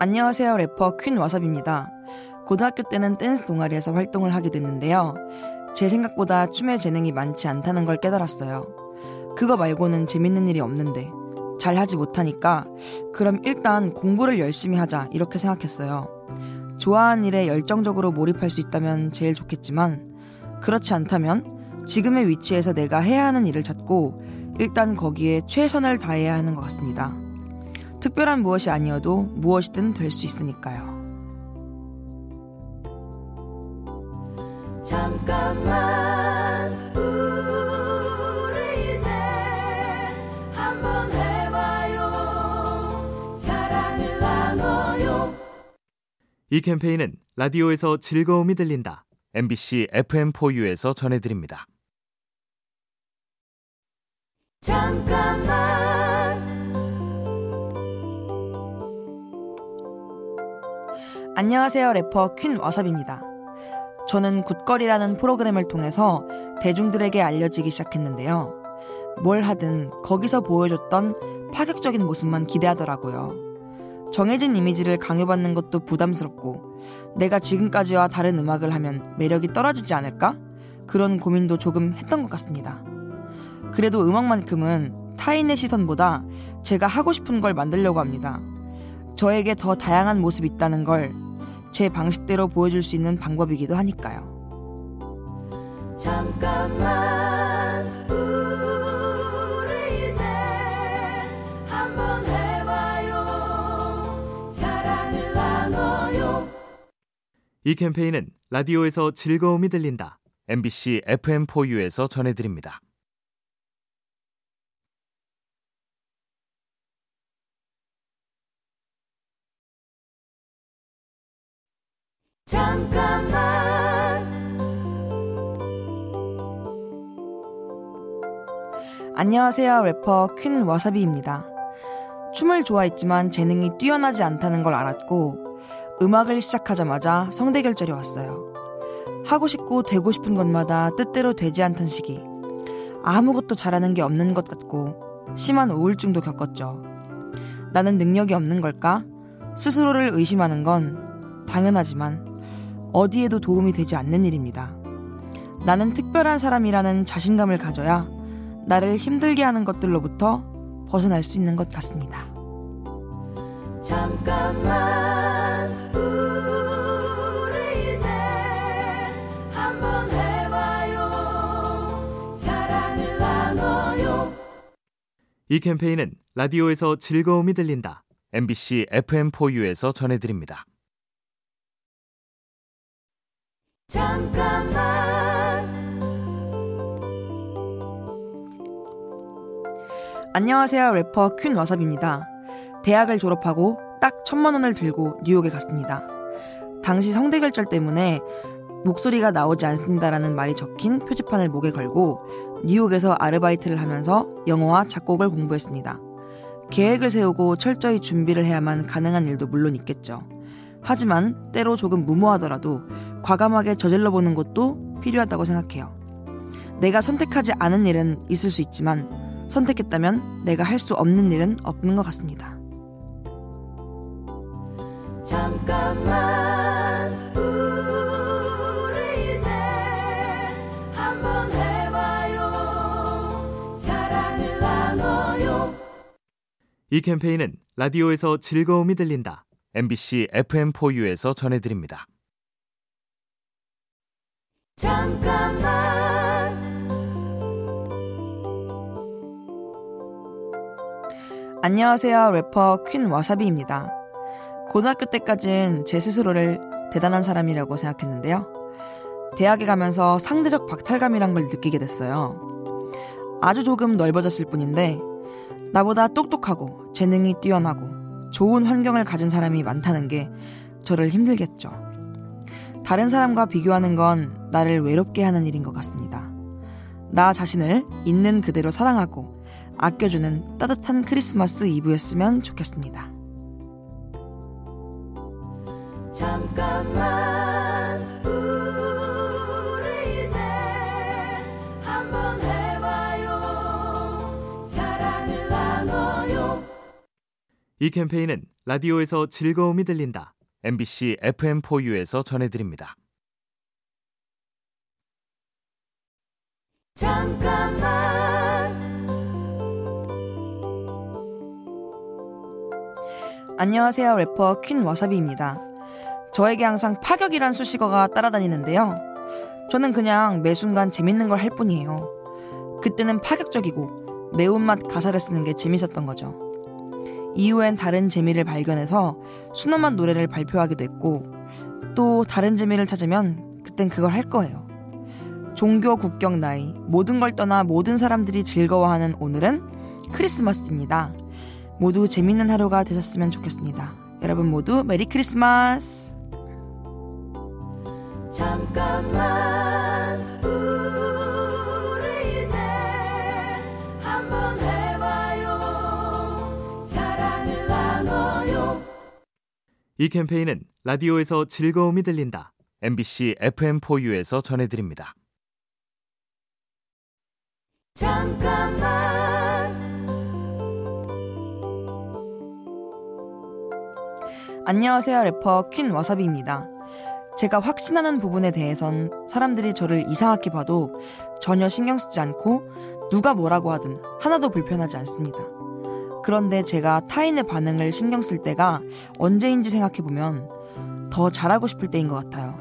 안녕하세요. 래퍼 퀸 와삽입니다. 고등학교 때는 댄스 동아리에서 활동을 하게 됐는데요. 제 생각보다 춤에 재능이 많지 않다는 걸 깨달았어요. 그거 말고는 재밌는 일이 없는데 잘 하지 못하니까 그럼 일단 공부를 열심히 하자 이렇게 생각했어요. 좋아하는 일에 열정적으로 몰입할 수 있다면 제일 좋겠지만 그렇지 않다면 지금의 위치에서 내가 해야 하는 일을 찾고 일단 거기에 최선을 다해야 하는 것 같습니다. 특별한 무엇이 아니어도 무엇이든 될 수 있으니까요. 잠깐만 우리 이제 한번 해봐요 사랑을 나눠요 이 캠페인은 라디오에서 즐거움이 들린다 MBC FM4U에서 전해드립니다. 잠깐만 안녕하세요. 래퍼 퀸 와삽입니다. 저는 굿거리라는 프로그램을 통해서 대중들에게 알려지기 시작했는데요. 뭘 하든 거기서 보여줬던 파격적인 모습만 기대하더라고요. 정해진 이미지를 강요받는 것도 부담스럽고 내가 지금까지와 다른 음악을 하면 매력이 떨어지지 않을까? 그런 고민도 조금 했던 것 같습니다. 그래도 음악만큼은 타인의 시선보다 제가 하고 싶은 걸 만들려고 합니다. 저에게 더 다양한 모습이 있다는 걸 제 방식대로 보여줄 수 있는 방법이기도 하니까요. 잠깐만 우리 이제 한번 해봐요 사랑을 나눠요 이 캠페인은 라디오에서 즐거움이 들린다 MBC FM4U에서 전해드립니다. 잠깐만. 안녕하세요 래퍼 퀸 와사비입니다. 춤을 좋아했지만 재능이 뛰어나지 않다는 걸 알았고 음악을 시작하자마자 성대결절이 왔어요. 하고 싶고 되고 싶은 것마다 뜻대로 되지 않던 시기. 아무것도 잘하는 게 없는 것 같고 심한 우울증도 겪었죠. 나는 능력이 없는 걸까? 스스로를 의심하는 건 당연하지만 어디에도 도움이 되지 않는 일입니다. 나는 특별한 사람이라는 자신감을 가져야 나를 힘들게 하는 것들로부터 벗어날 수 있는 것 같습니다. 잠깐만 우리 이제 한번 해봐요 사랑을 나눠요 이 캠페인은 라디오에서 즐거움이 들린다 MBC FM4U에서 전해드립니다. 잠깐만. 안녕하세요 래퍼 퀸 와삽입니다. 대학을 졸업하고 딱 천만 원을 들고 뉴욕에 갔습니다. 당시 성대결절 때문에 목소리가 나오지 않습니다라는 말이 적힌 표지판을 목에 걸고 뉴욕에서 아르바이트를 하면서 영어와 작곡을 공부했습니다. 계획을 세우고 철저히 준비를 해야만 가능한 일도 물론 있겠죠. 하지만 때로 조금 무모하더라도 과감하게 저질러 보는 것도 필요하다고 생각해요. 내가 선택하지 않은 일은 있을 수 있지만 선택했다면 내가 할 수 없는 일은 없는 것 같습니다. 잠깐만 우리 이제 한번 해봐요 사랑을 나눠요 이 캠페인은 라디오에서 즐거움이 들린다 MBC FM4U에서 전해드립니다. 잠깐만 안녕하세요. 래퍼 퀸 와사비입니다. 고등학교 때까진 제 스스로를 대단한 사람이라고 생각했는데요. 대학에 가면서 상대적 박탈감이란 걸 느끼게 됐어요. 아주 조금 넓어졌을 뿐인데 나보다 똑똑하고 재능이 뛰어나고 좋은 환경을 가진 사람이 많다는 게 저를 힘들겠죠. 다른 사람과 비교하는 건 나를 외롭게 하는 일인 것 같습니다. 나 자신을 있는 그대로 사랑하고 아껴주는 따뜻한 크리스마스 이브였으면 좋겠습니다. 잠깐만 우리 이제 한번 해봐요 사랑을 나눠요 이 캠페인은 라디오에서 즐거움이 들린다. MBC FM4U에서 전해드립니다. 잠깐만 안녕하세요 래퍼 퀸 와사비입니다. 저에게 항상 파격이란 수식어가 따라다니는데요. 저는 그냥 매 순간 재밌는 걸 할 뿐이에요. 그때는 파격적이고 매운맛 가사를 쓰는 게 재밌었던 거죠. 이후엔 다른 재미를 발견해서 순엄한 노래를 발표하기도 했고 또 다른 재미를 찾으면 그땐 그걸 할 거예요. 종교, 국경, 나이 모든 걸 떠나 모든 사람들이 즐거워하는 오늘은 크리스마스입니다. 모두 재밌는 하루가 되셨으면 좋겠습니다. 여러분 모두 메리 크리스마스! 잠깐만 이 캠페인은 라디오에서 즐거움이 들린다. MBC FM4U에서 전해드립니다. 잠깐만 안녕하세요 래퍼 퀸 와사비입니다. 제가 확신하는 부분에 대해선 사람들이 저를 이상하게 봐도 전혀 신경 쓰지 않고 누가 뭐라고 하든 하나도 불편하지 않습니다. 그런데 제가 타인의 반응을 신경 쓸 때가 언제인지 생각해보면 더 잘하고 싶을 때인 것 같아요.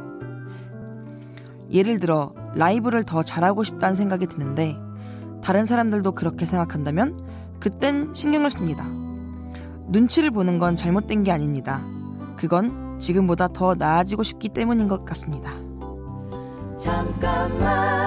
예를 들어 라이브를 더 잘하고 싶다는 생각이 드는데 다른 사람들도 그렇게 생각한다면 그땐 신경을 씁니다. 눈치를 보는 건 잘못된 게 아닙니다. 그건 지금보다 더 나아지고 싶기 때문인 것 같습니다. 잠깐만